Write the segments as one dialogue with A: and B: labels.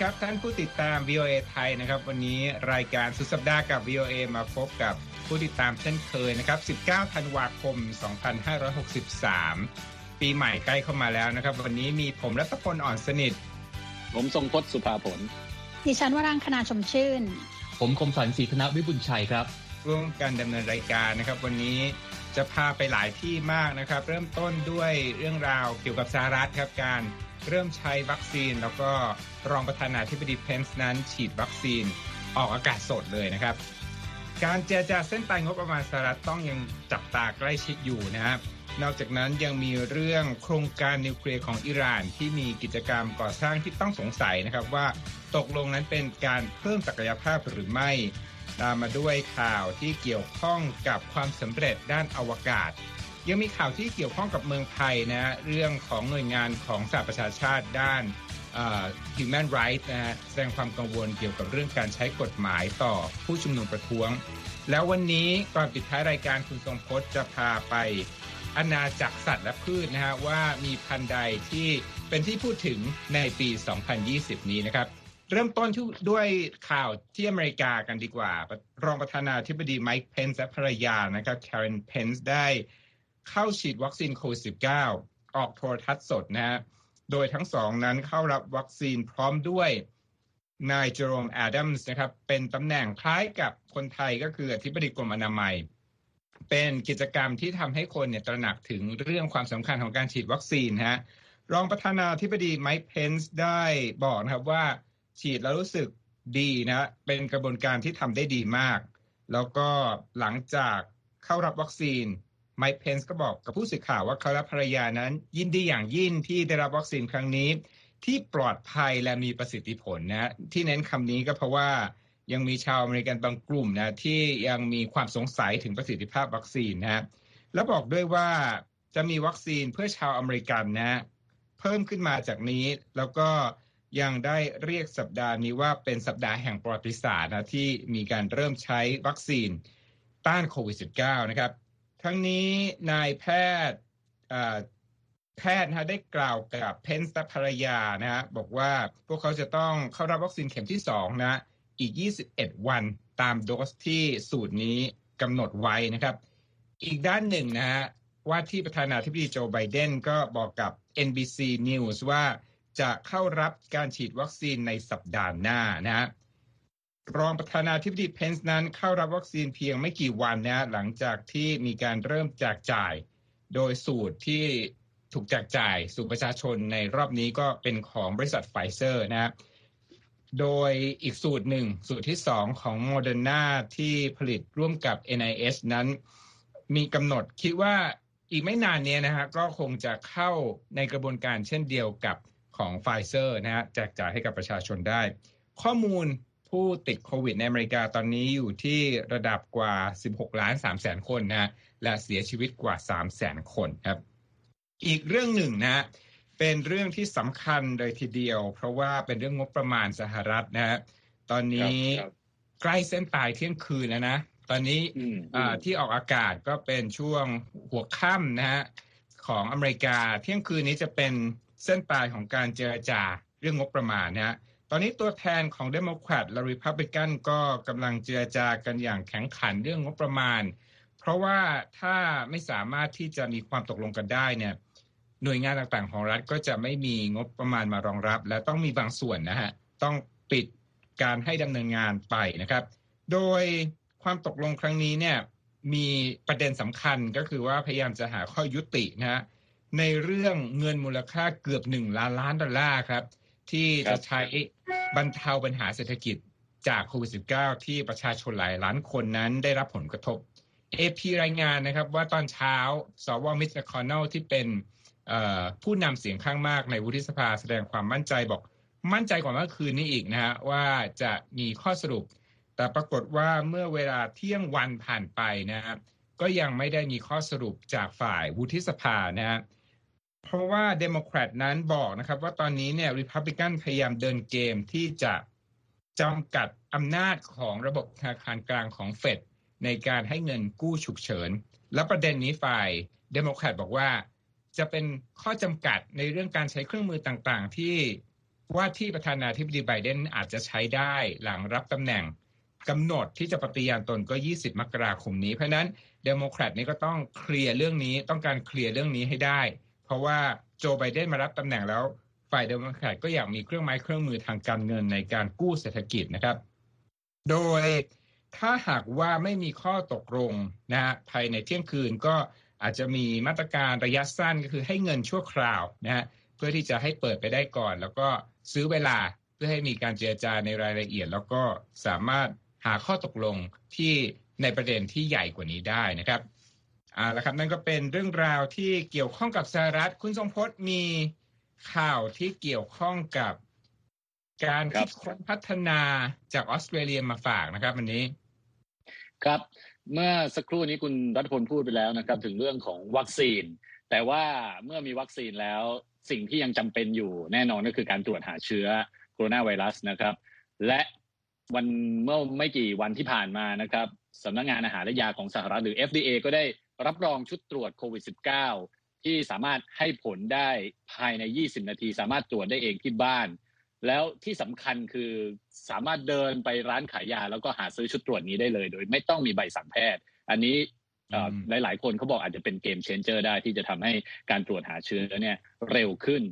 A: ครับท่านผู้ติดตาม VOA ไทยนะครับวันนี้รายการสุดสัปดาห์กับ VOA มาพบกับผู้ติดตามเช่นเคยนะครับ 19 ธันวาคม 2563 ปีใหม่ใกล้เข้ามาแล้วนะครับ วันนี้มีผมรัตพลอ่อนสนิท
B: ผมทรงพจน์สุภาผล
C: ดิฉันวรังคณาชมชื่น
D: ผมคมสันศรีธนวิบุญชัยครับ
A: ร่วมกันดำเนินรายการนะครับ วันนี้จะพาไปหลายที่มากนะครับ เริ่มต้นด้วยเรื่องราวเกี่ยวกับสหรัฐครับการ เริ่มใช้วัคซีน แล้วก็รองประธานาธิบดีเพนส์นั้น ฉีดวัคซีนออกอากาศสดเลยนะครับ การเจรจาเส้นตายงบประมาณสหรัฐต้องยังจับตาใกล้ชิดอยู่นะครับนอกจากนั้นยังมีเรื่องโครงการนิวเคลียร์ของอิหร่านที่มีกิจกรรมก่อสร้างที่ต้องสงสัยนะครับว่าตกลงนั้นเป็นการเพิ่มศักยภาพหรือไม่ ตามมาด้วยข่าวที่เกี่ยวข้องกับความสำเร็จด้านอวกาศ ยังมีข่าวที่เกี่ยวข้องกับเมืองไทยนะเรื่องของหน่วยงานของสหประชาชาติด้าน human rights นะฮะแสดงความกังวลเกี่ยวกับเรื่องการใช้กฎหมายต่อผู้ชุมนุมประท้วง แล้ววันนี้ก่อนปิดท้ายรายการคุณทรงพจน์จะพาไปอาณาจักรสัตว์และพืชนะฮะว่ามีพันธุ์ใดที่เป็นที่พูดถึงในปี 2020 นี้นะครับ เริ่มต้นด้วยข่าวที่อเมริกากันดีกว่า รองประธานาธิบดีไมค์เพนส์และภรรยานะครับแคเรนเพนส์ได้ เข้าฉีดวัคซีนโควิด -19 ออกโทรทัศน์สดนะฮะ โดยทั้งสองนั้นเข้ารับวัคซีนพร้อมด้วยนายเจอโรมแอดัมส์นะครับ เป็นตำแหน่งคล้ายกับคนไทยก็คืออธิบดีกรมอนามัย เป็นกิจกรรมที่ทำให้คนเนี่ยตระหนักถึงเรื่องความสำคัญของการฉีดวัคซีนฮะ รองประธานาธิบดีไมค์เพนส์ได้บอกนะครับว่าฉีดแล้วรู้สึกดีนะ เป็นกระบวนการที่ทำได้ดีมาก แล้วก็หลังจากเข้ารับวัคซีน ไมค์เพนส์ก็บอกกับผู้สื่อข่าวว่าเขาและภรรยานั้น ยินดีอย่างยิ่งที่ได้รับวัคซีนครั้งนี้ ที่ปลอดภัยและมีประสิทธิผลนะที่เน้นคำนี้ก็เพราะว่ายังมีชาวอเมริกันบางกลุ่มนะที่ยังมีความสงสัยถึงประสิทธิภาพวัคซีนนะแล้วบอกด้วยว่าจะมีวัคซีนเพื่อชาวอเมริกันนะเพิ่มขึ้นมาจากนี้แล้วก็ยังได้เรียกสัปดาห์นี้ว่าเป็นสัปดาห์แห่งประวัติศาสตร์นะที่มีการเริ่มใช้วัคซีนต้านโควิด -19 นะครับ ทั้งนี้นายแพทย์แพทย์นะได้กล่าวกับเพนส์ภรรยานะบอกว่าพวกเขาจะต้องเข้ารับวัคซีนเข็มที่สองนะอีก 21 วันตามโดสที่สูตรนี้กำหนดไว้นะครับ อีกด้านหนึ่งนะฮะว่าที่ประธานาธิบดีโจไบเดนก็บอกกับ NBC News ว่าจะเข้ารับการฉีดวัคซีนในสัปดาห์หน้านะฮะ รองประธานาธิบดีเพนส์นั้นเข้ารับวัคซีนเพียงไม่กี่วันนะหลังจากที่มีการเริ่มแจกจ่าย โดยสูตรที่ถูกแจกจ่ายสู่ประชาชนในรอบนี้ก็เป็นของบริษัทไฟเซอร์นะโดยอีกสูตรหนึ่ง สูตรที่สองของโมเดอร์นาที่ผลิตร่วมกับ NIS นั้น มีกำหนดคิดว่าอีกไม่นานนี้นะฮะก็คงจะเข้าในกระบวนการเช่นเดียวกับของไฟเซอร์นะฮะแจกจ่ายให้กับประชาชนได้ ข้อมูล ผู้ติดโควิดในอเมริกาตอนนี้อยู่ที่ระดับกว่า 16 ล้าน3แสนคนนะและเสียชีวิตกว่า 3 แสนคนครับ อีกเรื่องหนึ่งนะเป็นเรื่องที่สำคัญเลยทีเดียว เพราะว่าเป็นเรื่องงบประมาณสหรัฐนะฮะตอนนี้ใกล้เส้นตายเที่ยงคืนแล้วนะ ตอนนี้ที่ออกอากาศก็เป็นช่วงหัวค่ำนะฮะของอเมริกาเที่ยงคืนนี้จะเป็นเส้นตายของการเจรจาเรื่องงบประมาณนะฮะ ตอนนี้ตัวแทนของเดโมแครตและริพับลิกันก็กำลังเจรจากันอย่างแข็งขันเรื่องงบประมาณ เพราะว่าถ้าไม่สามารถที่จะมีความตกลงกันได้เนี่ยหน่วยงานต่างๆของรัฐก็จะไม่มีงบประมาณมารองรับ และต้องมีบางส่วนนะฮะต้องปิดการให้ดำเนินงานไปนะครับ โดยความตกลงครั้งนี้เนี่ยมีประเด็นสำคัญก็คือว่าพยายามจะหาข้อยุตินะฮะในเรื่องเงินมูลค่าเกือบหนึ่งล้านล้านดอลลาร์ครับ ที่จะใช้ บรรเทาปัญหาเศรษฐกิจจากโควิด -19 ที่ประชาชนหลายล้านคนนั้นได้รับผลกระทบ AP รายงานนะครับว่าตอนเช้าสวมิสคอนเนลที่เป็นผู้นำเสียงข้างมากในวุฒิสภาแสดงความมั่นใจบอกมั่นใจกว่าเมื่อคืนนี้อีกนะฮะว่าจะมีข้อสรุป แต่ปรากฏว่าเมื่อเวลาเที่ยงวันผ่านไปนะครับก็ยังไม่ได้มีข้อสรุปจากฝ่ายวุฒิสภานะฮะ เพราะว่าเดโมแครตนั้นบอกนะครับว่าตอนนี้เนี่ยริพับลิกันพยายามเดินเกมที่จะจำกัดอำนาจของระบบธนาคารกลางของเฟดในการให้เงินกู้ฉุกเฉิน และประเด็นนี้ฝ่ายเดโมแครตบอกว่าจะเป็นข้อจำกัดในเรื่องการใช้เครื่องมือต่างๆ ที่ว่าที่ประธานาธิบดีไบเดนอาจจะใช้ได้หลังรับตำแหน่งกำหนดที่จะปฏิญาณตนก็ 20 มกราคมนี้ เพราะนั้นเดโมแครตนี่ก็ต้องเคลียร์เรื่องนี้ต้องการเคลียร์เรื่องนี้ให้ได้ เพราะว่าโจไบเดนมารับตำแหน่งแล้วฝ่ายเดโมแครตก็อยากมีเครื่องไม้เครื่องมือทางการเงินในการกู้เศรษฐกิจนะครับ โดยถ้าหากว่าไม่มีข้อตกลงนะฮะภายในเที่ยงคืนก็อาจจะมีมาตรการระยะสั้นก็คือให้เงินชั่วคราวนะฮะเพื่อที่จะให้เปิดไปได้ก่อน แล้วก็ซื้อเวลาเพื่อให้มีการเจรจาในรายละเอียด แล้วก็สามารถหาข้อตกลงที่ในประเด็นที่ใหญ่กว่านี้ได้นะครับ อ่าแล้วครับนั่นก็เป็นเรื่องราวที่เกี่ยวข้องกับสหรัฐ คุณทรงพจน์มีข่าวที่เกี่ยวข้องกับการคิดค้นพัฒนาจากออสเตรเลียมาฝากนะครับ วันนี้
B: ครับเมื่อสักครู่นี้คุณรัฐพลพูดไปแล้วนะครับ ถึงเรื่องของวัคซีน แต่ว่าเมื่อมีวัคซีนแล้วสิ่งที่ยังจำเป็นอยู่แน่นอนก็คือการตรวจหาเชื้อโคโรนาไวรัสนะครับ และวันเมื่อไม่กี่วันที่ผ่านมานะครับสำนักงงานอาหารและยาของสหรัฐหรือ FDA ก็ได้ รับรองชุดตรวจโควิด -19 ที่สามารถให้ผลได้ภายใน 20 นาที สามารถตรวจได้เองที่บ้าน แล้วที่สำคัญคือสามารถเดินไปร้านขายยา แล้วก็หาซื้อชุดตรวจนี้ได้เลย โดยไม่ต้องมีใบสั่งแพทย์ อันนี้หลาย ๆ คนเขาบอกอาจจะเป็นเกมเชนเจอร์ได้ที่จะทำให้การตรวจหาเชื้อเนี่ยเร็วขึ้น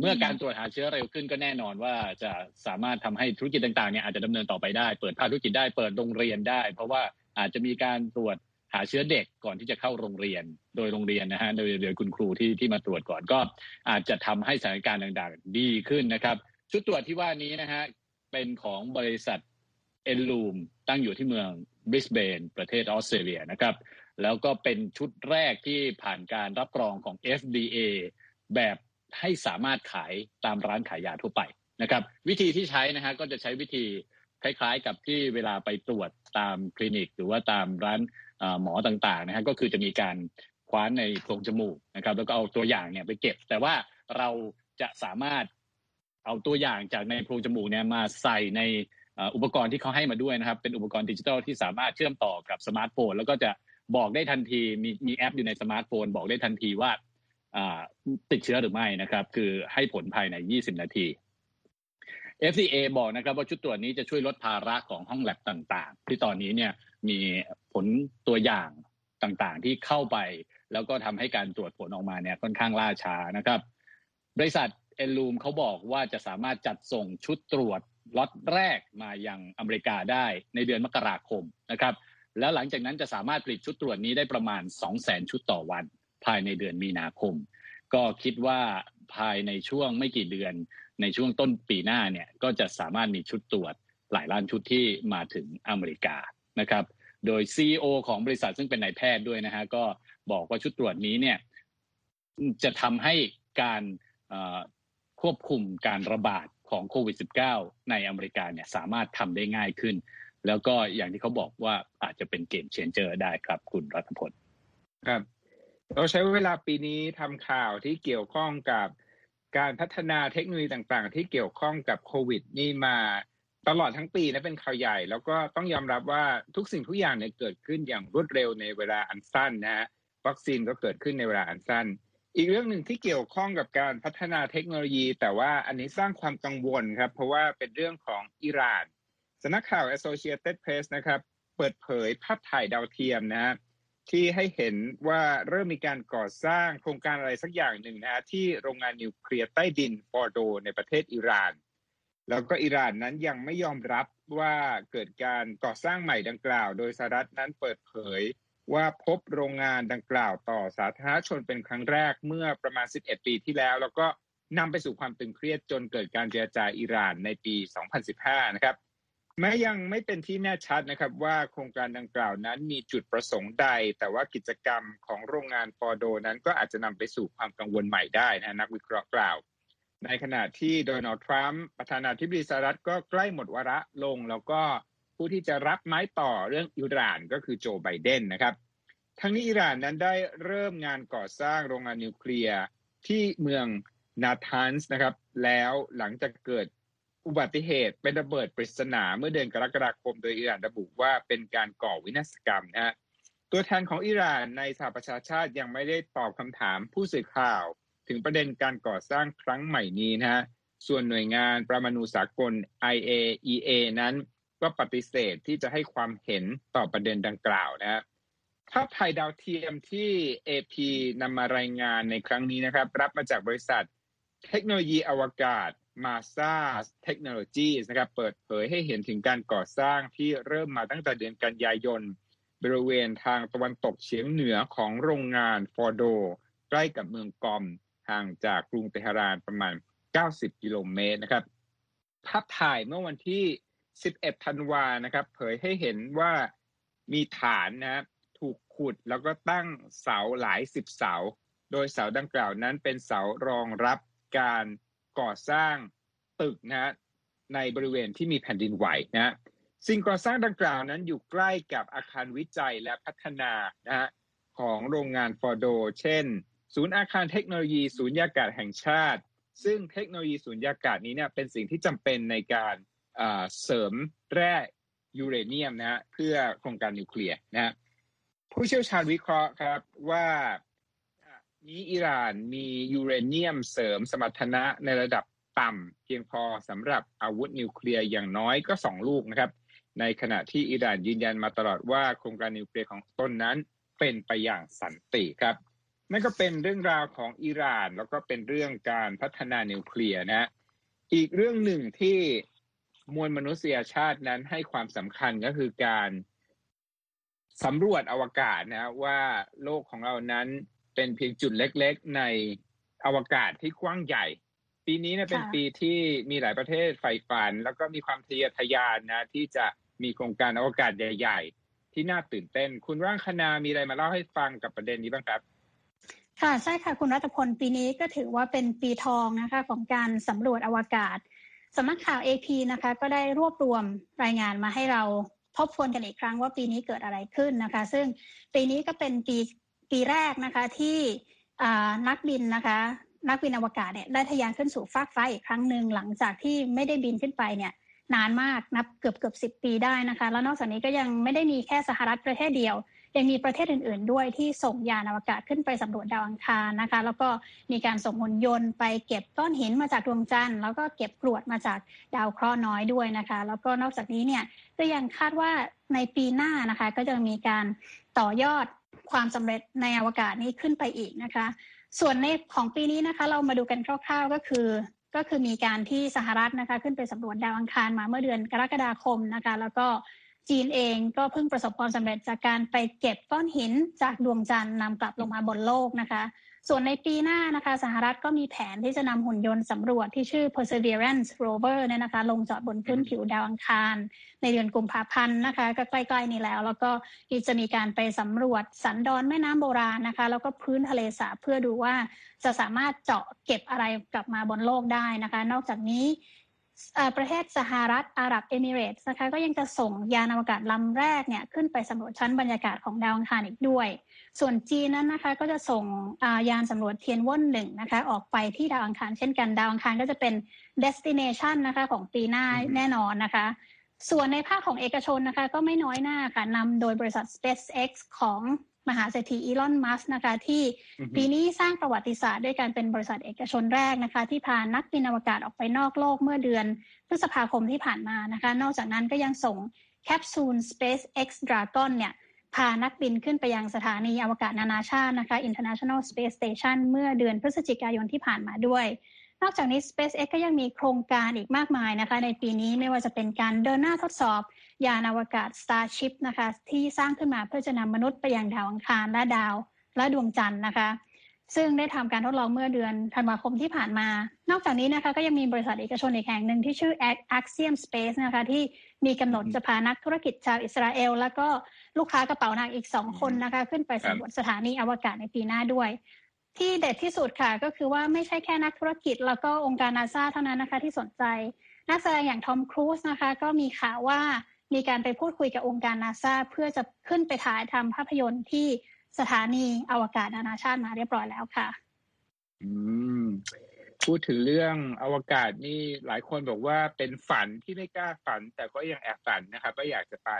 B: เมื่อการตรวจหาเชื้อเร็วขึ้นก็แน่นอนว่าจะสามารถทำให้ธุรกิจต่างๆเนี่ยอาจจะดำเนินต่อไปได้ เปิดภาคธุรกิจได้เปิดโรงเรียนได้ เพราะว่าอาจจะมีการตรวจหาเชื้อเด็กก่อนที่จะเข้าโรงเรียน โดยโรงเรียนนะฮะโดยโดยคุณครูที่ที่มาตรวจก่อนก็อาจจะทำให้สถานการณ์ต่างๆ ดีขึ้นนะครับ ชุดตรวจที่ว่านี้นะฮะเป็นของบริษัทเอลูมตั้งอยู่ที่เมืองบริสเบนประเทศออสเตรเลียนะครับ แล้วก็เป็นชุดแรกที่ผ่านการรับรองของ FDA แบบให้สามารถขายตามร้านขายยาทั่วไปนะครับ วิธีที่ใช้นะฮะก็จะใช้วิธีคล้ายๆ กับที่เวลาไปตรวจตามคลินิก หรือว่าตามร้าน หมอต่างๆนะฮะก็คือจะมีการคว้านในโพรงจมูกนะครับ แล้วก็เอาตัวอย่างเนี่ยไปเก็บ แต่ว่าเราจะสามารถเอาตัวอย่างจากในโพรงจมูกเนี่ยมาใส่ในอุปกรณ์ที่เขาให้มาด้วยนะครับ เป็นอุปกรณ์ดิจิทัลที่สามารถเชื่อมต่อกับสมาร์ทโฟน แล้วก็จะบอกได้ทันทีมีมีแอปอยู่ในสมาร์ทโฟน บอกได้ทันทีว่าติดเชื้อหรือไม่นะครับ คือให้ผลภายใน 20 นาที FDA บอกนะครับว่าชุดตรวจนี้จะช่วยลดภาระของห้องแลบต่าง ๆ ที่ตอนนี้เนี่ย มีผลตัวอย่างต่างๆ ที่เข้าไป แล้วก็ทำให้การตรวจผลออกมาเนี่ยค่อนข้างล่าช้านะครับ บริษัทเอลูมเขาบอกว่าจะสามารถจัดส่งชุดตรวจล็อตแรกมายังอเมริกาได้ในเดือนมกราคมนะครับ แล้วหลังจากนั้นจะสามารถผลิตชุดตรวจนี้ได้ประมาณ 200,000 ชุดต่อวัน ภายในเดือนมีนาคม ก็คิดว่าภายในช่วงไม่กี่เดือนในช่วงต้นปีหน้าเนี่ยก็จะสามารถมีชุดตรวจหลายล้านชุดที่มาถึงอเมริกานะครับ โดย CEO ของบริษัทซึ่งเป็นนายแพทย์ด้วยนะฮะก็บอกว่าชุดตรวจนี้เนี่ยจะทำให้การควบคุมการระบาดของโควิด -19 ในอเมริกาเนี่ยสามารถทำได้ง่ายขึ้น แล้วก็อย่างที่เขาบอกว่าอาจจะเป็นเกมเชนเจอร์ได้ครับคุณรัฐพล
A: ครับเราใช้เวลาปีนี้ทำข่าวที่เกี่ยวข้องกับการพัฒนาเทคโนโลยีต่างๆ ที่เกี่ยวข้องกับโควิด นี่มา ตลอดทั้งปีนะเป็นข่าวใหญ่ แล้วก็ต้องยอมรับว่าทุกสิ่งทุกอย่างเนี่ยเกิดขึ้นอย่างรวดเร็วในเวลาอันสั้นนะฮะวัคซีนก็เกิดขึ้นในเวลาอันสั้น อีกเรื่องหนึ่งที่เกี่ยวข้องกับการพัฒนาเทคโนโลยี แต่ว่าอันนี้สร้างความกังวลครับ เพราะว่าเป็นเรื่องของอิหร่านสำนักข่าว Associated Press นะครับ เปิดเผยภาพถ่ายดาวเทียมนะฮะที่ให้เห็นว่าเริ่มมีการก่อสร้างโครงการอะไรสักอย่างหนึ่งนะฮะที่โรงงานนิวเคลียร์ใต้ดินฟอร์โด ในประเทศอิหร่าน แล้วก็อิหร่านนั้นยังไม่ยอมรับว่าเกิดการก่อสร้างใหม่ดังกล่าว โดยสหรัฐนั้นเปิดเผยว่าพบโรงงานดังกล่าวต่อสาธารณชนเป็นครั้งแรกเมื่อประมาณ 11 ปีที่แล้ว แล้วก็นำไปสู่ความตึงเครียดจนเกิดการเจรจาอิหร่านในปี 2015 นะครับแม้ยังไม่เป็นที่แน่ชัดนะครับว่าโครงการดังกล่าวนั้นมีจุดประสงค์ใด แต่ว่ากิจกรรมของโรงงานฟอร์โดนั้นก็อาจจะนำไปสู่ความกังวลใหม่ได้นะนักวิเคราะห์กล่าว ในขณะที่โดนัลด์ทรัมป์ประธานาธิบดีสหรัฐก็ใกล้หมดวาระลง แล้วก็ผู้ที่จะรับไม้ต่อเรื่องอิหร่านก็คือโจไบเดนนะครับ ทั้งนี้อิหร่านนั้นได้เริ่มงานก่อสร้างโรงงานนิวเคลียร์ที่เมืองนาทานส์นะครับ แล้วหลังจากเกิดอุบัติเหตุเป็นระเบิดปริศนาเมื่อเดือนกรกฎาคม โดยอิหร่านระบุว่าเป็นการก่อวินาศกรรมนะฮะตัวแทนของอิหร่านในสหประชาชาติยังไม่ได้ตอบคำถามผู้สื่อข่าว ถึงประเด็นการก่อสร้างครั้งใหม่นี้นะฮะส่วนหน่วยงานประมาณูสากล IAEA นั้นก็ปฏิเสธที่จะให้ความเห็นต่อประเด็นดังกล่าวนะภาพถ่ายดาวเทียมที่ AP นำมารายงานในครั้งนี้นะครับ รับมาจากบริษัทเทคโนโลยีอวกาศ NASA Technologies นะครับ เปิดเผยให้เห็นถึงการก่อสร้างที่เริ่มมาตั้งแต่เดือนกันยายน บริเวณทางตะวันตกเฉียงเหนือของโรงงานฟอร์โด ใกล้กับเมืองกอม ห่างจากกรุงเตหะรานประมาณ 90 กิโลเมตรนะครับ ภาพถ่ายเมื่อวันที่ 11 ธันวานะครับ เผยให้เห็นว่ามีฐานนะถูกขุดแล้วก็ตั้งเสาหลายสิบเสา โดยเสาดังกล่าวนั้นเป็นเสารองรับการก่อสร้างตึกนะในบริเวณที่มีแผ่นดินไหวนะสิ่งก่อสร้างดังกล่าวนั้นอยู่ใกล้กับอาคารวิจัยและพัฒนานะฮะของโรงงานฟอร์โด เช่น ศูนย์อาคารเทคโนโลยีศูนย์ยากาศแห่งชาติ ซึ่งเทคโนโลยีศูนย์ยากาศนี้เนี่ยเป็นสิ่งที่จำเป็นในการเสริมแร่ยูเรเนียมนะฮะเพื่อโครงการนิวเคลียร์นะฮะผู้เชี่ยวชาญวิเคราะห์ครับว่านี้อิหร่านมียูเรเนียมเสริมสมรรถนะในระดับต่ำเพียงพอสำหรับอาวุธนิวเคลียร์อย่างน้อยก็สองลูกนะครับ ในขณะที่อิหร่านยืนยันมาตลอดว่าโครงการนิวเคลียร์ของตนนั้นเป็นไปอย่างสันติครับ นั่นก็เป็นเรื่องราวของอิหร่าน แล้วก็เป็นเรื่องการพัฒนานิวเคลียร์นะอีกเรื่องหนึ่งที่มวลมนุษยชาตินั้นให้ความสำคัญก็คือการสำรวจอวกาศนะว่าโลกของเรานั้นเป็นเพียงจุดเล็กๆในอวกาศที่กว้างใหญ่ ปีนี้นะเป็นปีที่มีหลายประเทศใฝ่ฝัน แล้วก็มีความทะเยอทะยานนะ ที่จะมีโครงการอวกาศใหญ่ ๆ ที่น่าตื่นเต้น คุณร่างคณามีอะไรมาเล่าให้ฟังกับประเด็นนี้บ้างครับ
C: ค่ะใช่ค่ะคุณรัตพลปีนี้ก็ถือว่าเป็นปีทองนะคะของการสำรวจอวกาศสำนักข่าว AP นะคะก็ได้รวบรวมรายงานมาให้เราทบทวนกันอีกครั้งว่าปีนี้เกิดอะไรขึ้นนะคะ ซึ่งปีนี้ก็เป็นปีปีแรกนะคะที่นักบินนะคะนักบินอวกาศเนี่ยได้ทะยานขึ้นสู่ฟากฟ้าอีกครั้งหนึ่งหลังจากที่ไม่ได้บินขึ้นไปเนี่ยนานมากนับเกือบเกือบสิปีได้นะคะ แล้วนอกจากนี้ก็ยังไม่ได้มีแค่สหรัฐประเทศเดียว ยังมีประเทศอื่น ๆ ด้วยที่ส่งยานอวกาศขึ้นไปสำรวจดาวอังคารนะคะ แล้วก็มีการส่งหุ่นยนต์ไปเก็บก้อนหินมาจากดวงจันทร์แล้วก็เก็บกรวดมาจากดาวเคราะห์น้อยด้วยนะคะ แล้วก็นอกจากนี้เนี่ยก็ยังคาดว่าในปีหน้านะคะ ก็จะมีการต่อยอดความสำเร็จในอวกาศนี้ขึ้นไปอีกนะคะ ส่วนในของปีนี้นะคะ เรามาดูกันคร่าว ๆก็คือก็คือมีการที่สหรัฐนะคะ ขึ้นไปสำรวจดาวอังคารมาเมื่อเดือนกรกฎาคมนะคะ แล้วก็ จีนเองก็เพิ่งประสบความสำเร็จจากการไปเก็บก้อนหินจากดวงจันทร์นำกลับลงมาบนโลกนะคะ ส่วนในปีหน้านะคะสหรัฐก็มีแผนที่จะนำหุ่นยนต์สำรวจที่ชื่อ Perseverance Rover เนี่ยนะคะ ลงจอดบนพื้นผิวดาวอังคาร ในเดือนกุมภาพันธ์นะคะ ก็ใกล้ๆนี้แล้ว แล้วก็จะมีการไปสำรวจสันดอนแม่น้ำโบราณนะคะ แล้วก็พื้นทะเลสาบเพื่อดูว่าจะสามารถเจาะเก็บอะไรกลับมาบนโลกได้นะคะ นอกจากนี้ ประเทศสหรัฐอาหรับเอมิเรตส์นะคะก็ยังจะส่งยานอวกาศลำแรกเนี่ยขึ้นไปสำรวจชั้นบรรยากาศของดาวอังคารอีกด้วย ส่วนจีนนั้นนะคะก็จะส่งยานสำรวจเทียนว่นหนึ่งนะคะออกไปที่ดาวอังคารเช่นกันดาวอังคารก็จะเป็น destination นะคะของปีหน้าแน่นอนนะคะ ส่วนในภาคของเอกชนนะคะก็ไม่น้อยหน้าค่ะนำโดยบริษัท SpaceX ของ มหาเศรษฐีอีลอนมัสนะคะ ที่ปีนี้สร้างประวัติศาสตร์ด้วยการเป็นบริษัทเอกชนแรกนะคะ ที่พานักบินอวกาศออกไปนอกโลกเมื่อเดือนพฤษภาคมที่ผ่านมานะคะ นอกจากนั้นก็ยังส่งแคปซูล SpaceX Dragon เนี่ยพานักบินขึ้นไปยังสถานีอวกาศนานาชาตินะคะ International Space Station เมื่อเดือนพฤศจิกายนที่ผ่านมาด้วย นอกจากนี้ SpaceX ก็ยังมีโครงการอีกมากมายนะคะในปีนี้ไม่ว่าจะเป็นการเดินหน้าทดสอบ ยานอวกาศ Starship นะคะที่สร้างขึ้นมาเพื่อจะนำมนุษย์ไปยังดาวอังคารและดาวและดวงจันทร์นะคะ ซึ่งได้ทำการทดลองเมื่อเดือนธันวาคมที่ผ่านมา นอกจากนี้นะคะก็ยังมีบริษัทเอกชนอีกแห่งหนึ่งที่ชื่อ Axiom Space นะคะที่มีกำหนดจะพานักธุรกิจชาวอิสราเอล แล้วก็ลูกค้ากระเป๋าหนักอีกสองคนนะคะขึ้นไปสำรวจสถานีอวกาศในปีหน้าด้วย ที่เด็ดที่สุดค่ะก็คือว่าไม่ใช่แค่นักธุรกิจ แล้วก็องค์การนาซาเท่านั้นนะคะที่สนใจ นักแสดงอย่างทอมครูซนะคะก็มีข่าวว่ามีการไปพูดคุยกับองค์การนาซาเพื่อจะขึ้นไปถ่ายทำภาพยนตร์ที่สถานีอวกาศนานาชาติมาเรียบร้อยแล้วค่ะ
A: อืม พูดถึงเรื่องอวกาศนี่หลายคนบอกว่าเป็นฝันที่ไม่กล้าฝัน แต่ก็ยังแอบฝันนะครับว่าอยากจะไป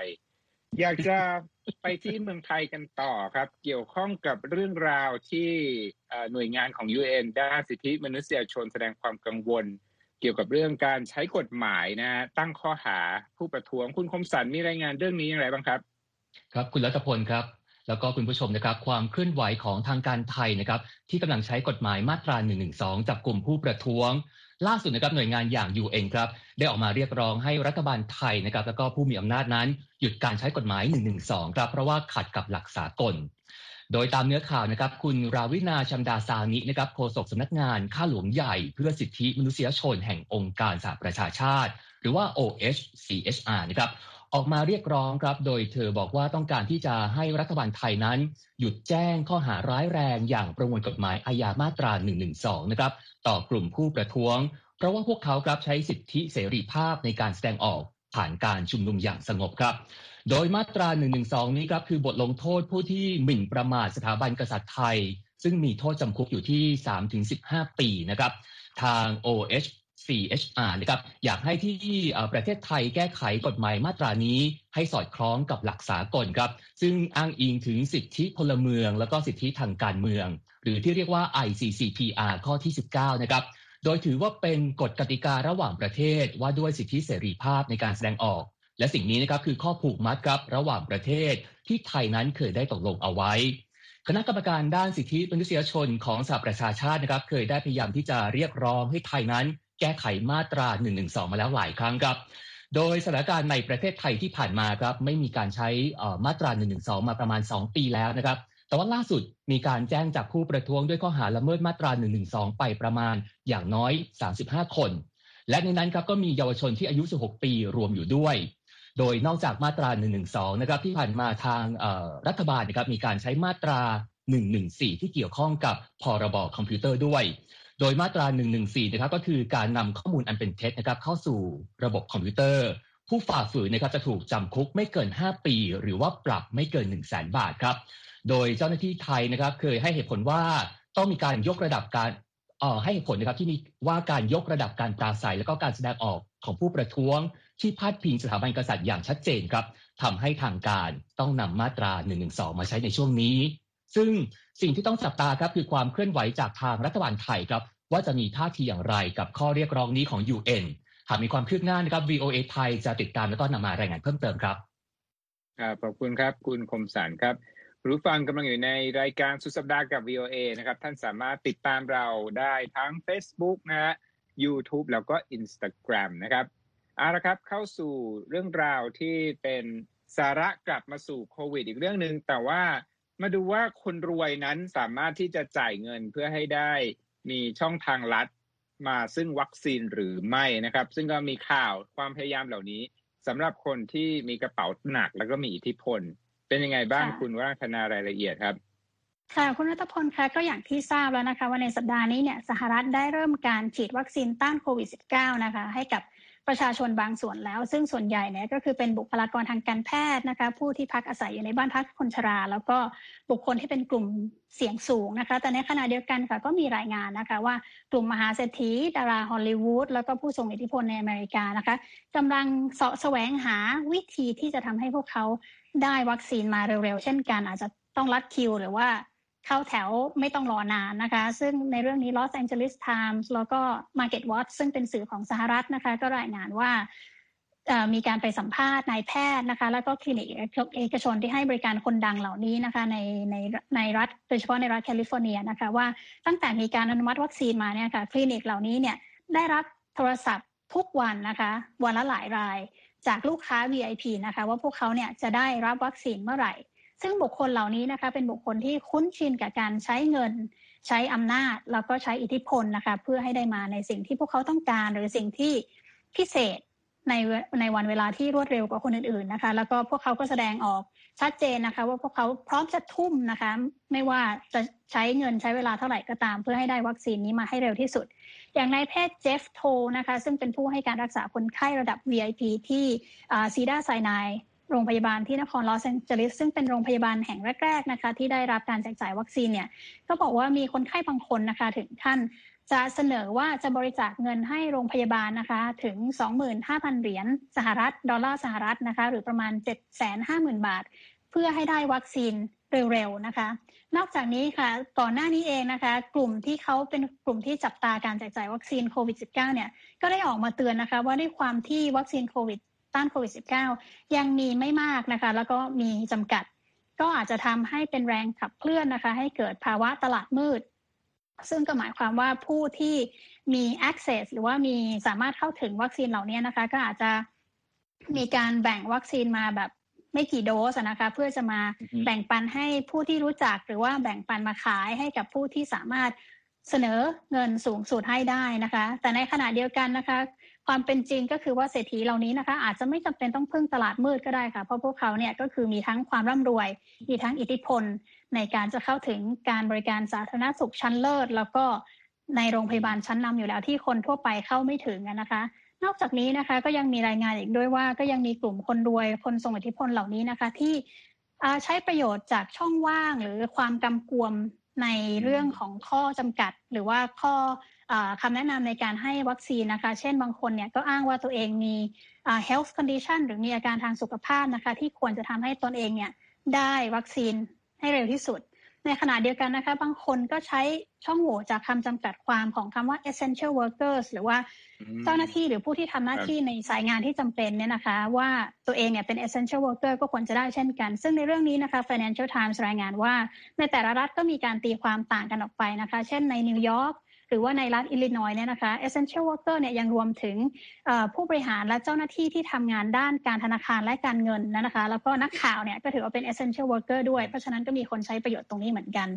A: อยากจะไปที่เมืองไทยกันต่อครับ เกี่ยวข้องกับเรื่องราวที่หน่วยงานของ UN ด้านสิทธิมนุษยชนแสดงความกังวล เกี่ยวกับเรื่องการใช้กฎหมายนะตั้งข้อหาผู้ประท้วงคุณคมสันมีรายงานเรื่องนี้อย่างไรบ้างครับ
D: ครับคุณรัตพลครับ แล้วก็คุณผู้ชมนะครับ ความเคลื่อนไหวของทางการไทยนะครับ ที่กำลังใช้กฎหมายมาตรา1นึจับกลุ่มผู้ประท้วง ล่าสุดนะครับหน่วยงานอย่าง UN ครับได้ออกมาเรียกร้องให้รัฐบาลไทยนะครับแล้วก็ผู้มีอำนาจนั้น หยุดการใช้กฎหมาย1นึครับเพราะว่าขัดกับหลักสากล โดยตามเนื้อข่าวนะครับคุณราวินาชัมดาซานินะครับโฆษกสำนักงานข้าหลวงใหญ่เพื่อสิทธิมนุษยชนแห่งองค์การสหประชาชาติ หรือว่า OHCHR นะครับ ออกมาเรียกร้องครับ โดยเธอบอกว่าต้องการที่จะให้รัฐบาลไทยนั้น หยุดแจ้งข้อหาร้ายแรงอย่างประมวลกฎหมายอาญามาตรา 112 นะครับ ต่อกลุ่มผู้ประท้วง เพราะว่าพวกเขาครับใช้สิทธิเสรีภาพในการแสดงออกผ่านการชุมนุมอย่างสงบครับ โดยมาตรา1นึนี้ครับคือบทลงโทษผู้ที่หมิ่นประมาทสถาบันกษัตริย์ไทย ซึ่งมีโทษจำคุกอยู่ที่ 3-15 ปีนะครับ ทาง OH CHR นะครับอยากให้ที่ประเทศไทยแก้ไขกฎหมายมาตรานี้ให้สอดคล้องกับหลักสากลครับ ซึ่งอ้างอิงถึงสิทธิพลเมือง และก็สิทธิทางการเมือง หรือที่เรียกว่า ICCPR ข้อที่ 19 นะครับโดยถือว่าเป็นกฎกติการะหว่างประเทศว่าด้วยสิทธิเสรีภาพในการแสดงออก และสิ่งนี้นะครับคือข้อผูกมัดครับระหว่างประเทศที่ไทยนั้นเคยได้ตกลงเอาไว้คณะกรรมการด้านสิทธิมนุษยชนของสหประชาชาตินะครับ เคยได้พยายามที่จะเรียกร้องให้ไทยนั้น แก้ไขมาตรา1นึมาแล้วหลายครั้งครับ โดยสถานการณ์ในประเทศไทยที่ผ่านมาครับไม่มีการใช้มาตรา1นึมาประมาณ 2 ปีแล้วนะครับแต่ว่าล่าสุดมีการแจ้งจากผู้ประท้วงด้วยข้อหาละเมิดมาตรา1นึไปประมาณอย่างน้อย 35 คน และในนั้นครับก็มีเยาวชนที่อายุ 16 ปีรวมอยู่ด้วย โดยนอกจากมาตรา1นึนะครับที่ผ่านมาทางรัฐบาลนะครับมีการใช้มาตรา 114 ที่เกี่ยวข้องกับพรบคอมพิวเตอร์ด้วย โดยมาตรา 114 นะครับ ก็คือการนำข้อมูลอันเป็นเท็จนะครับ เข้าสู่ระบบคอมพิวเตอร์ ผู้ฝ่าฝืนนะครับจะถูกจำคุกไม่เกิน 5 ปี หรือว่าปรับไม่เกิน 1 0 0 0 0แบาทครับ โดยเจ้าหน้าที่ไทยนะครับ เคยให้เหตุผลว่าต้องมีการยกระดับการออให้เหตุผลนะครับที่มีว่าการยกระดับการปราศัย และก็การแสดงออกของผู้ประท้วง ที่พาดพิงสถาบันกษัตริย์อย่างชัดเจนครับทำให้ทางการต้องนำมาตรา1นึมาใช้ในช่วงนี้ ซึ่งสิ่งที่ต้องจับตาครับคือความเคลื่อนไหวจากทางรัฐบาลไทยครับ ว่าจะมีท่าทีอย่างไรกับข้อเรียกร้องนี้ของ UN หากมีความคืบหน้านะครับ VOA ไทยจะติดตามและก็นำมารายงานเพิ่มเติมครับ
A: ขอบคุณครับ คุณคมสันครับรู้ฟังกำลังอยู่ในรายการสุดสัปดาห์กับ VOA นะครับ ท่านสามารถติดตามเราได้ทั้ง Facebook นะฮะ YouTube แล้วก็ Instagram นะครับเอาละครับเข้าสู่เรื่องราวที่เป็นสาระกลับมาสู่โควิดอีกเรื่องหนึ่งแต่ว่า มาดูว่าคนรวยนั้นสามารถที่จะจ่ายเงินเพื่อให้ได้มีช่องทางลัดมาซึ่งวัคซีนหรือไม่นะครับ ซึ่งก็มีข่าวความพยายามเหล่านี้สำหรับคนที่มีกระเป๋าหนักแล้วก็มีอิทธิพล เป็นยังไงบ้างคุณว่าคณารายละเอียดครับ
C: ค่ะคุณรัตพลคะก็อย่างที่ทราบแล้วนะคะ ว่าในสัปดาห์นี้เนี่ยสหรัฐได้เริ่มการฉีดวัคซีนต้านโควิด -19 นะคะ ให้กับ ประชาชนบางส่วนแล้ว ซึ่งส่วนใหญ่เนี่ยก็คือเป็นบุคลากรทางการแพทย์นะคะผู้ที่พักอาศัยอยู่ในบ้านพักคนชรา แล้วก็บุคคลที่เป็นกลุ่มเสียงสูงนะคะ แต่ในขณะเดียวกันค่ะก็มีรายงานนะคะ ว่ากลุ่มมหาเศรษฐีดาราฮอลลีวูดแล้วก็ผู้ทรงอิทธิพลในอเมริกานะคะกำลังเสาะแสวงหาวิธีที่จะทำให้พวกเขาได้วัคซีนมาเร็วๆ เช่นกันอาจจะต้องรัดคิวหรือว่า เข้าแถวไม่ต้องรอนานนะคะ ซึ่งในเรื่องนี้ Los Angeles Times แล้วก็ Market Watch ซึ่งเป็นสื่อของสหรัฐนะคะ ก็รายงานว่ามีการไปสัมภาษณ์นายแพทย์นะคะ แล้วก็คลินิกเอกชนที่ให้บริการคนดังเหล่านี้นะคะ ในในในรัฐโดยเฉพาะในรัฐแคลิฟอร์เนียนะคะ ว่าตั้งแต่มีการอนุมัติวัคซีนมาเนี่ยค่ะคลินิกเหล่านี้เนี่ยได้รับโทรศัพท์ทุกวันนะคะ วันละหลายรายจากลูกค้า VIP นะคะ ว่าพวกเขาเนี่ยจะได้รับวัคซีนเมื่อไหร่ ซึ่งบุคคลเหล่านี้นะคะเป็นบุคคลที่คุ้นชินกับการใช้เงิน ใช้อำนาจ แล้วก็ใช้อิทธิพลนะคะเพื่อให้ได้มาในสิ่งที่พวกเขาต้องการ หรือสิ่งที่พิเศษในในวันเวลาที่รวดเร็วกว่าคนอื่นๆนะคะ แล้วก็พวกเขาก็แสดงออกชัดเจนนะคะ ว่าพวกเขาพร้อมจะทุ่มนะคะ ไม่ว่าจะใช้เงินใช้เวลาเท่าไหร่ก็ตาม เพื่อให้ได้วัคซีนนี้มาให้เร็วที่สุด อย่างนายแพทย์เจฟโทนะคะ ซึ่งเป็นผู้ให้การรักษาคนไข้ระดับ VIP ที่ซีดาไซนาย โรงพยาบาลที่นครลอสแองเจลิสซึ่งเป็นโรงพยาบาลแห่งแรก ๆนะคะ ที่ได้รับการแจกจ่ายวัคซีนเนี่ยก็บอกว่ามีคนไข้บางคนนะคะถึงท่านจะเสนอว่าจะบริจาคเงินให้โรงพยาบาลนะคะ ถึง 25,000 เหรียญสหรัฐ ดอลลาร์สหรัฐนะคะ หรือประมาณ 750,000 บาท เพื่อให้ได้วัคซีนเร็วๆนะคะ นอกจากนี้ค่ะ ก่อนหน้านี้เองนะคะ กลุ่มที่เขาเป็นกลุ่มที่จับตาการแจกจ่ายวัคซีนโควิด -19 เนี่ยก็ได้ออกมาเตือนนะคะ ว่าด้วยความที่วัคซีนโควิด ต้านโควิด -19 ยังมีไม่มากนะคะ แล้วก็มีจำกัด ก็อาจจะทำให้เป็นแรงขับเคลื่อนนะคะ ให้เกิดภาวะตลาดมืด ซึ่งก็หมายความว่าผู้ที่มี access หรือว่ามีสามารถเข้าถึงวัคซีนเหล่านี้นะคะ ก็อาจจะมีการแบ่งวัคซีนมาแบบไม่กี่โดสนะคะเพื่อจะมาแบ่งปันให้ผู้ที่รู้จักหรือว่าแบ่งปันมาขายให้กับผู้ที่สามารถ เสนอเงินสูงสุดให้ได้นะคะ แต่ในขณะเดียวกันนะคะ ความเป็นจริงก็คือว่าเศรษฐีเหล่านี้นะคะ อาจจะไม่จำเป็นต้องพึ่งตลาดมืดก็ได้ค่ะ เพราะพวกเขาเนี่ยก็คือมีทั้งความร่ำรวย มีทั้งอิทธิพล ในการจะเข้าถึงการบริการสาธารณสุขชั้นเลิศ แล้วก็ในโรงพยาบาลชั้นนำอยู่แล้วที่คนทั่วไปเข้าไม่ถึงนะคะ นอกจากนี้นะคะก็ยังมีรายงานอีกด้วยว่าก็ยังมีกลุ่มคนรวยคนทรงอิทธิพลเหล่านี้นะคะที่ใช้ประโยชน์จากช่องว่างหรือความกำกวม ในเรื่องของข้อจำกัด หรือว่าข้อคำแนะนำในการให้วัคซีนนะคะ เช่นบางคนเนี่ยก็อ้างว่าตัวเองมี health condition หรือมีอาการทางสุขภาพนะคะ ที่ควรจะทำให้ตนเองเนี่ยได้วัคซีนให้เร็วที่สุด ในขณะเดียวกันนะคะ บางคนก็ใช้ช่องโหว่จากคำจำกัดความของคำว่า essential workers หรือว่าเจ้าหน้าที่หรือผู้ที่ทำหน้าที่ในสายงานที่จำเป็นเนี่ยนะคะ ว่าตัวเองเนี่ยเป็น essential worker ก็ควรจะได้เช่นกัน ซึ่งในเรื่องนี้นะคะ Financial Times รายงานว่า ในแต่ละรัฐก็มีการตีความต่างกันออกไปนะคะ เช่นในนิวยอร์ก หรือว่าในรัฐอิลลินอยเนี่ยนะคะ essential worker เนี่ยยังรวมถึงผู้บริหารและเจ้าหน้าที่ที่ทำงานด้านการธนาคารและการเงินนะคะ แล้วก็นักข่าวเนี่ยก็ถือว่าเป็น essential worker ด้วย เพราะฉะนั้นก็มีคนใช้ประโยชน์ตรงนี้เหมือนกัน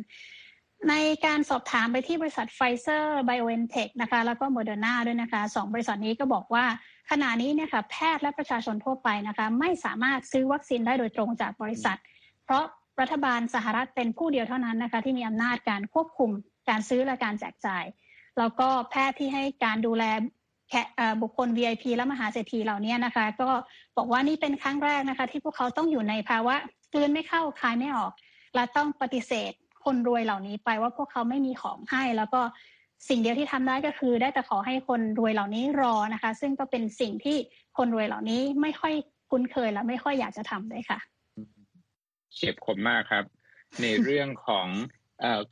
C: ในการสอบถามไปที่บริษัทไฟเซอร์ไบโอเอนเทคนะคะแล้วก็โมเดอร์นาด้วยนะคะสองบริษัทนี้ก็บอกว่า ขณะนี้เนี่ยค่ะแพทย์และประชาชนทั่วไปนะคะไม่สามารถซื้อวัคซีนได้โดยตรงจากบริษัท เพราะรัฐบาลสหรัฐเป็นผู้เดียวเท่านั้นนะคะที่มีอำนาจการควบคุม การซื้อและการแจกจ่าย แล้วก็แพทย์ที่ให้การดูแลแก่บุคคล VIP และมหาเศรษฐีเหล่านี้นะคะ ก็บอกว่านี่เป็นครั้งแรกนะคะ ที่พวกเขาต้องอยู่ในภาวะกลืนไม่เข้าคายไม่ออก และต้องปฏิเสธคนรวยเหล่านี้ไปว่าพวกเขาไม่มีของให้ แล้วก็สิ่งเดียวที่ทำได้ก็คือ ได้แต่ขอให้คนรวยเหล่านี้รอนะคะ ซึ่งก็เป็นสิ่งที่คนรวยเหล่านี้ไม่ค่อยคุ้นเคยและไม่ค่อยอยากจะทำเลยค่ะ
A: เฉียบคมมากครับ ในเรื่องของ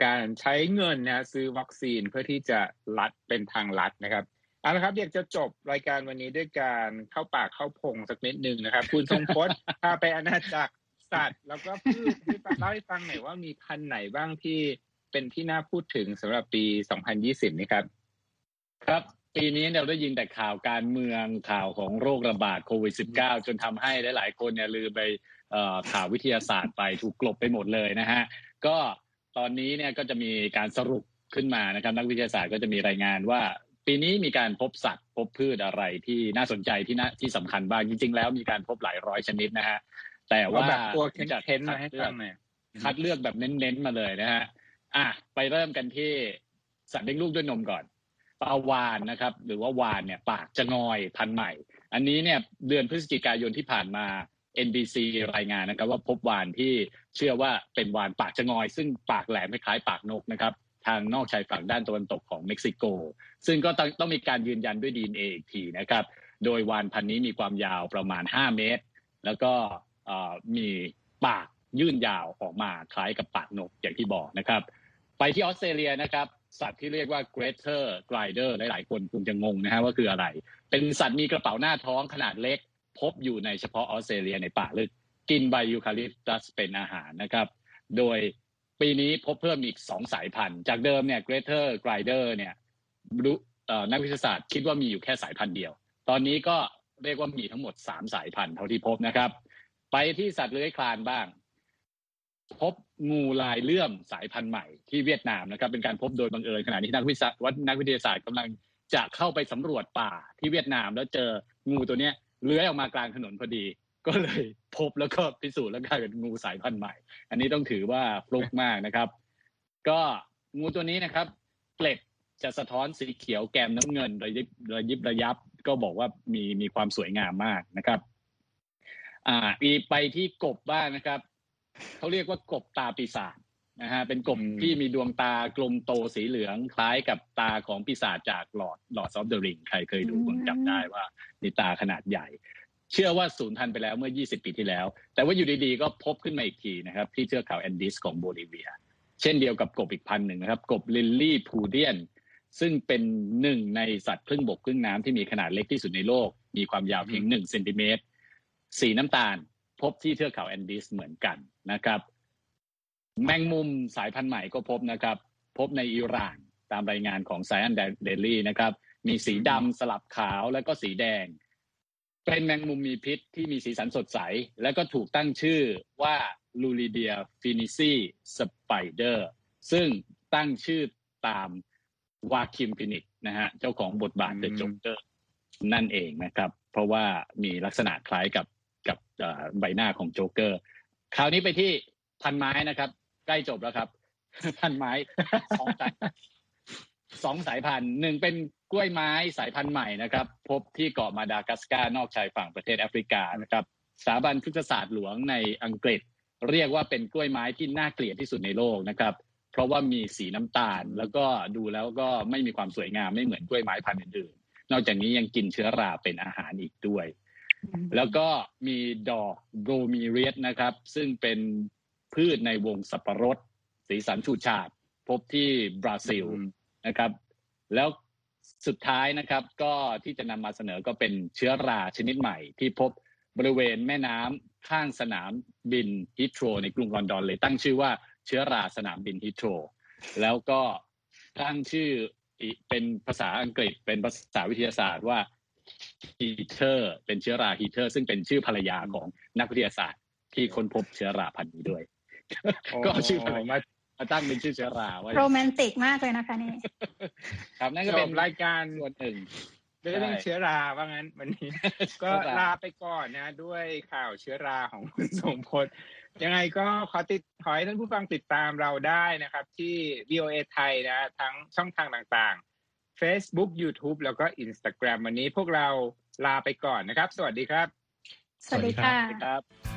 A: การใช้เงินนะซื้อวัคซีนเพื่อที่จะลัดเป็นทางลัดนะครับเอาละครับเดี๋ยวจะจบรายการวันนี้ด้วยการเข้าปากเข้าพงสักนิดนึงนะครับ คุณทรงพจน์พาไปอาณาจักรสัตว์ แล้วก็พืชที่เล่าให้ฟังหน่อยว่ามีพันธุ์ไหนบ้างที่เป็นที่น่าพูดถึงสำหรับปี 2020 นี้ครับ
B: ครับ ปีนี้เราได้ยินแต่ข่าวการเมืองข่าวของโรคระบาดโควิด -19 จนทำให้หลาย ๆ คนเนี่ยลืมไปข่าววิทยาศาสตร์ไปถูกกลบไปหมดเลยนะฮะ ก็ ตอนนี้เนี่ยก็จะมีการสรุปขึ้นมานะครับ นักวิทยาศาสตร์ก็จะมีรายงานว่า ปีนี้มีการพบสัตว์ พบพืชอะไรที่น่าสนใจที่น่าที่สำคัญบ้างจริง ๆ แล้วมีการพบหลายร้อยชนิดนะฮะแต่ว่า
A: แบบตัวเค้นมาให้ฟังหน่อย
B: คัดเลือกแบบเน้นๆมาเลยนะฮะอะไปเริ่มกันที่สัตว์เลี้ยงลูกด้วยนมก่อนปลาวานนะครับ หรือว่าวานเนี่ย ปากจะงอยพันใหม่ อันนี้เนี่ยเดือนพฤศจิกายนที่ผ่านมา NBC รายงานนะครับว่าพบวานที่เชื่อว่าเป็นวานปากจะงอย ซึ่งปากแหลมคล้ายปากนกนะครับทางนอกชายฝั่งด้านตะวันตกของเม็กซิโก ซึ่งก็ต้องต้องมีการยืนยันด้วยดีเออีกทีนะครับ โดยวานพันนี้มีความยาวประมาณ 5 เมตร แล้วก็มีปากยื่นยาวออกมาคล้ายกับปากนกอย่างที่บอกนะครับ ไปที่ออสเตรเลียนะครับสัตว์ที่เรียกว่า greater glider หลาย ๆ คนคงจะงงนะฮะว่าคืออะไร เป็นสัตว์มีกระเป๋าหน้าท้องขนาดเล็ก พบอยู่ในเฉพาะออสเตรเลียในป่าลึก กินใบยูคาลิปตัสเป็นอาหารนะครับ โดยปีนี้พบเพิ่มอีกสองสายพันธุ์ จากเดิมเนี่ย greater glider เนี่ยนักวิทยาศาสตร์คิดว่ามีอยู่แค่สายพันธุ์เดียว ตอนนี้ก็เรียกว่ามีทั้งหมดสามสายพันธุ์เท่าที่พบนะครับ ไปที่สัตว์เลื้อยคลานบ้าง พบงูลายเลื่อมสายพันธุ์ใหม่ที่เวียดนามนะครับ เป็นการพบโดยบังเอิญขณะที่นักวิทยานักวิทยาศาสตร์กำลังจะเข้าไปสำรวจป่าที่เวียดนามแล้วเจองูตัวเนี้ย เลื้อยออกมากลางถนนพอดี ก็เลยพบแล้วก็พิสูจน์แล้วกลายเป็นงูสายพันธุ์ใหม่ อันนี้ต้องถือว่าฟลุกมากนะครับ ก็งูตัวนี้นะครับเกล็ดจะสะท้อนสีเขียวแกมน้ำเงินระยิบระยิบระยับ ก็บอกว่ามีมีความสวยงามมากนะครับ อ่า อีไปที่กบบ้างนะครับเขาเรียกว่ากบตาปีศาจ นะฮะเป็นกบที่มีดวงตากลมโตสีเหลืองคล้ายกับตาของปีศาจจากหลอดหลอดซอฟเดอะริงใครเคยดูคงจำได้ว่ามีตาขนาดใหญ่ เชื่อว่าสูญพันธุ์ไปแล้วเมื่อ 20 ปีที่แล้ว แต่ว่าอยู่ดีๆ ก็พบขึ้นมาอีกทีนะครับ ที่เทือกเขาแอนดีสของโบลิเวีย เช่นเดียวกับกบอีกพันหนึ่งนะครับ กบลิลลี่พูเดียน ซึ่งเป็นหนึ่งในสัตว์ครึ่งบกครึ่งน้ำที่มีขนาดเล็กที่สุดในโลก มีความยาวเพียงหนึ่งเซนติเมตรสีน้ำตาล พบที่เทือกเขาแอนดีสเหมือนกันนะครับ แมงมุมสายพันธุ์ใหม่ก็พบนะครับ พบในอิหร่านตามรายงานของ Science Daily นะครับ มีสีดำสลับขาวแล้วก็สีแดง เป็นแมงมุมมีพิษที่มีสีสันสดใส แล้วก็ถูกตั้งชื่อว่า Loureedia phoenixi spider ซึ่งตั้งชื่อตามวาคีน ฟีนิกซ์นะฮะเจ้าของบทบาท The Joker นั่นเองนะครับ เพราะว่ามีลักษณะคล้ายกับกับใบหน้าของโจ๊กเกอร์ คราวนี้ไปที่พันไม้นะครับ ใกล้จบแล้วครับพันไม้สองสายสองสายพันธุ์หนึ่งเป็นกล้วยไม้สายพันธุ์ใหม่นะครับ พบที่เกาะมาดากัสการ์นอกชายฝั่งประเทศแอฟริกานะครับสถาบันพฤกษศาสตร์หลวงในอังกฤษ เรียกว่าเป็นกล้วยไม้ที่น่าเกลียดที่สุดในโลกนะครับ เพราะว่ามีสีน้ำตาล แล้วก็ดูแล้วก็ไม่มีความสวยงามไม่เหมือนกล้วยไม้พันธุ์อื่นๆนอกจากนี้ยังกินเชื้อราเป็นอาหารอีกด้วย แล้วก็มีดอกโบรมีเรียสนะครับ ซึ่งเป็น พืชในวงสับปะรด สีสันฉูดฉาดพบที่บราซิลนะครับ แล้วสุดท้ายนะครับก็ที่จะนำมาเสนอก็เป็นเชื้อราชนิดใหม่ ที่พบบริเวณแม่น้ำข้างสนามบินฮิตโรในกรุงลอนดอนเลยตั้งชื่อว่าเชื้อราสนามบินฮิตโรแล้วก็ตั้งชื่อเป็นภาษาอังกฤษเป็นภาษาวิทยาศาสตร์ว่าฮีเทอร์เป็นเชื้อราฮีเทอร์ ซึ่งเป็นชื่อภรรยาของนักวิทยาศาสตร์ที่ค้นพบเชื้อราพันธุ์นี้ด้วย ก็ชื่อภรรยามาตั้งเป็นชื่อเชื้อราไว้
C: โรแมนติกมากเลยนะคะนี่
B: ครับนั่นก็เป็น
A: รายการ
B: ส่วนหนึ่ง
A: เรื่องเชื้อราว่างั้นวันนี้ ก็ลาไปก่อนนะ ด้วยข่าวเชื้อราของคุณสมพศยังไงก็ขอติดขอให้ท่านผู้ฟังติดตามเราได้นะครับ ที่ VOA ไทยนะ ทั้งช่องทางต่างๆ Facebook YouTube แล้วก็ Instagram วันนี้พวกเราลาไปก่อนนะครับ สวัสดีครับ
C: สวัสดีค่ะ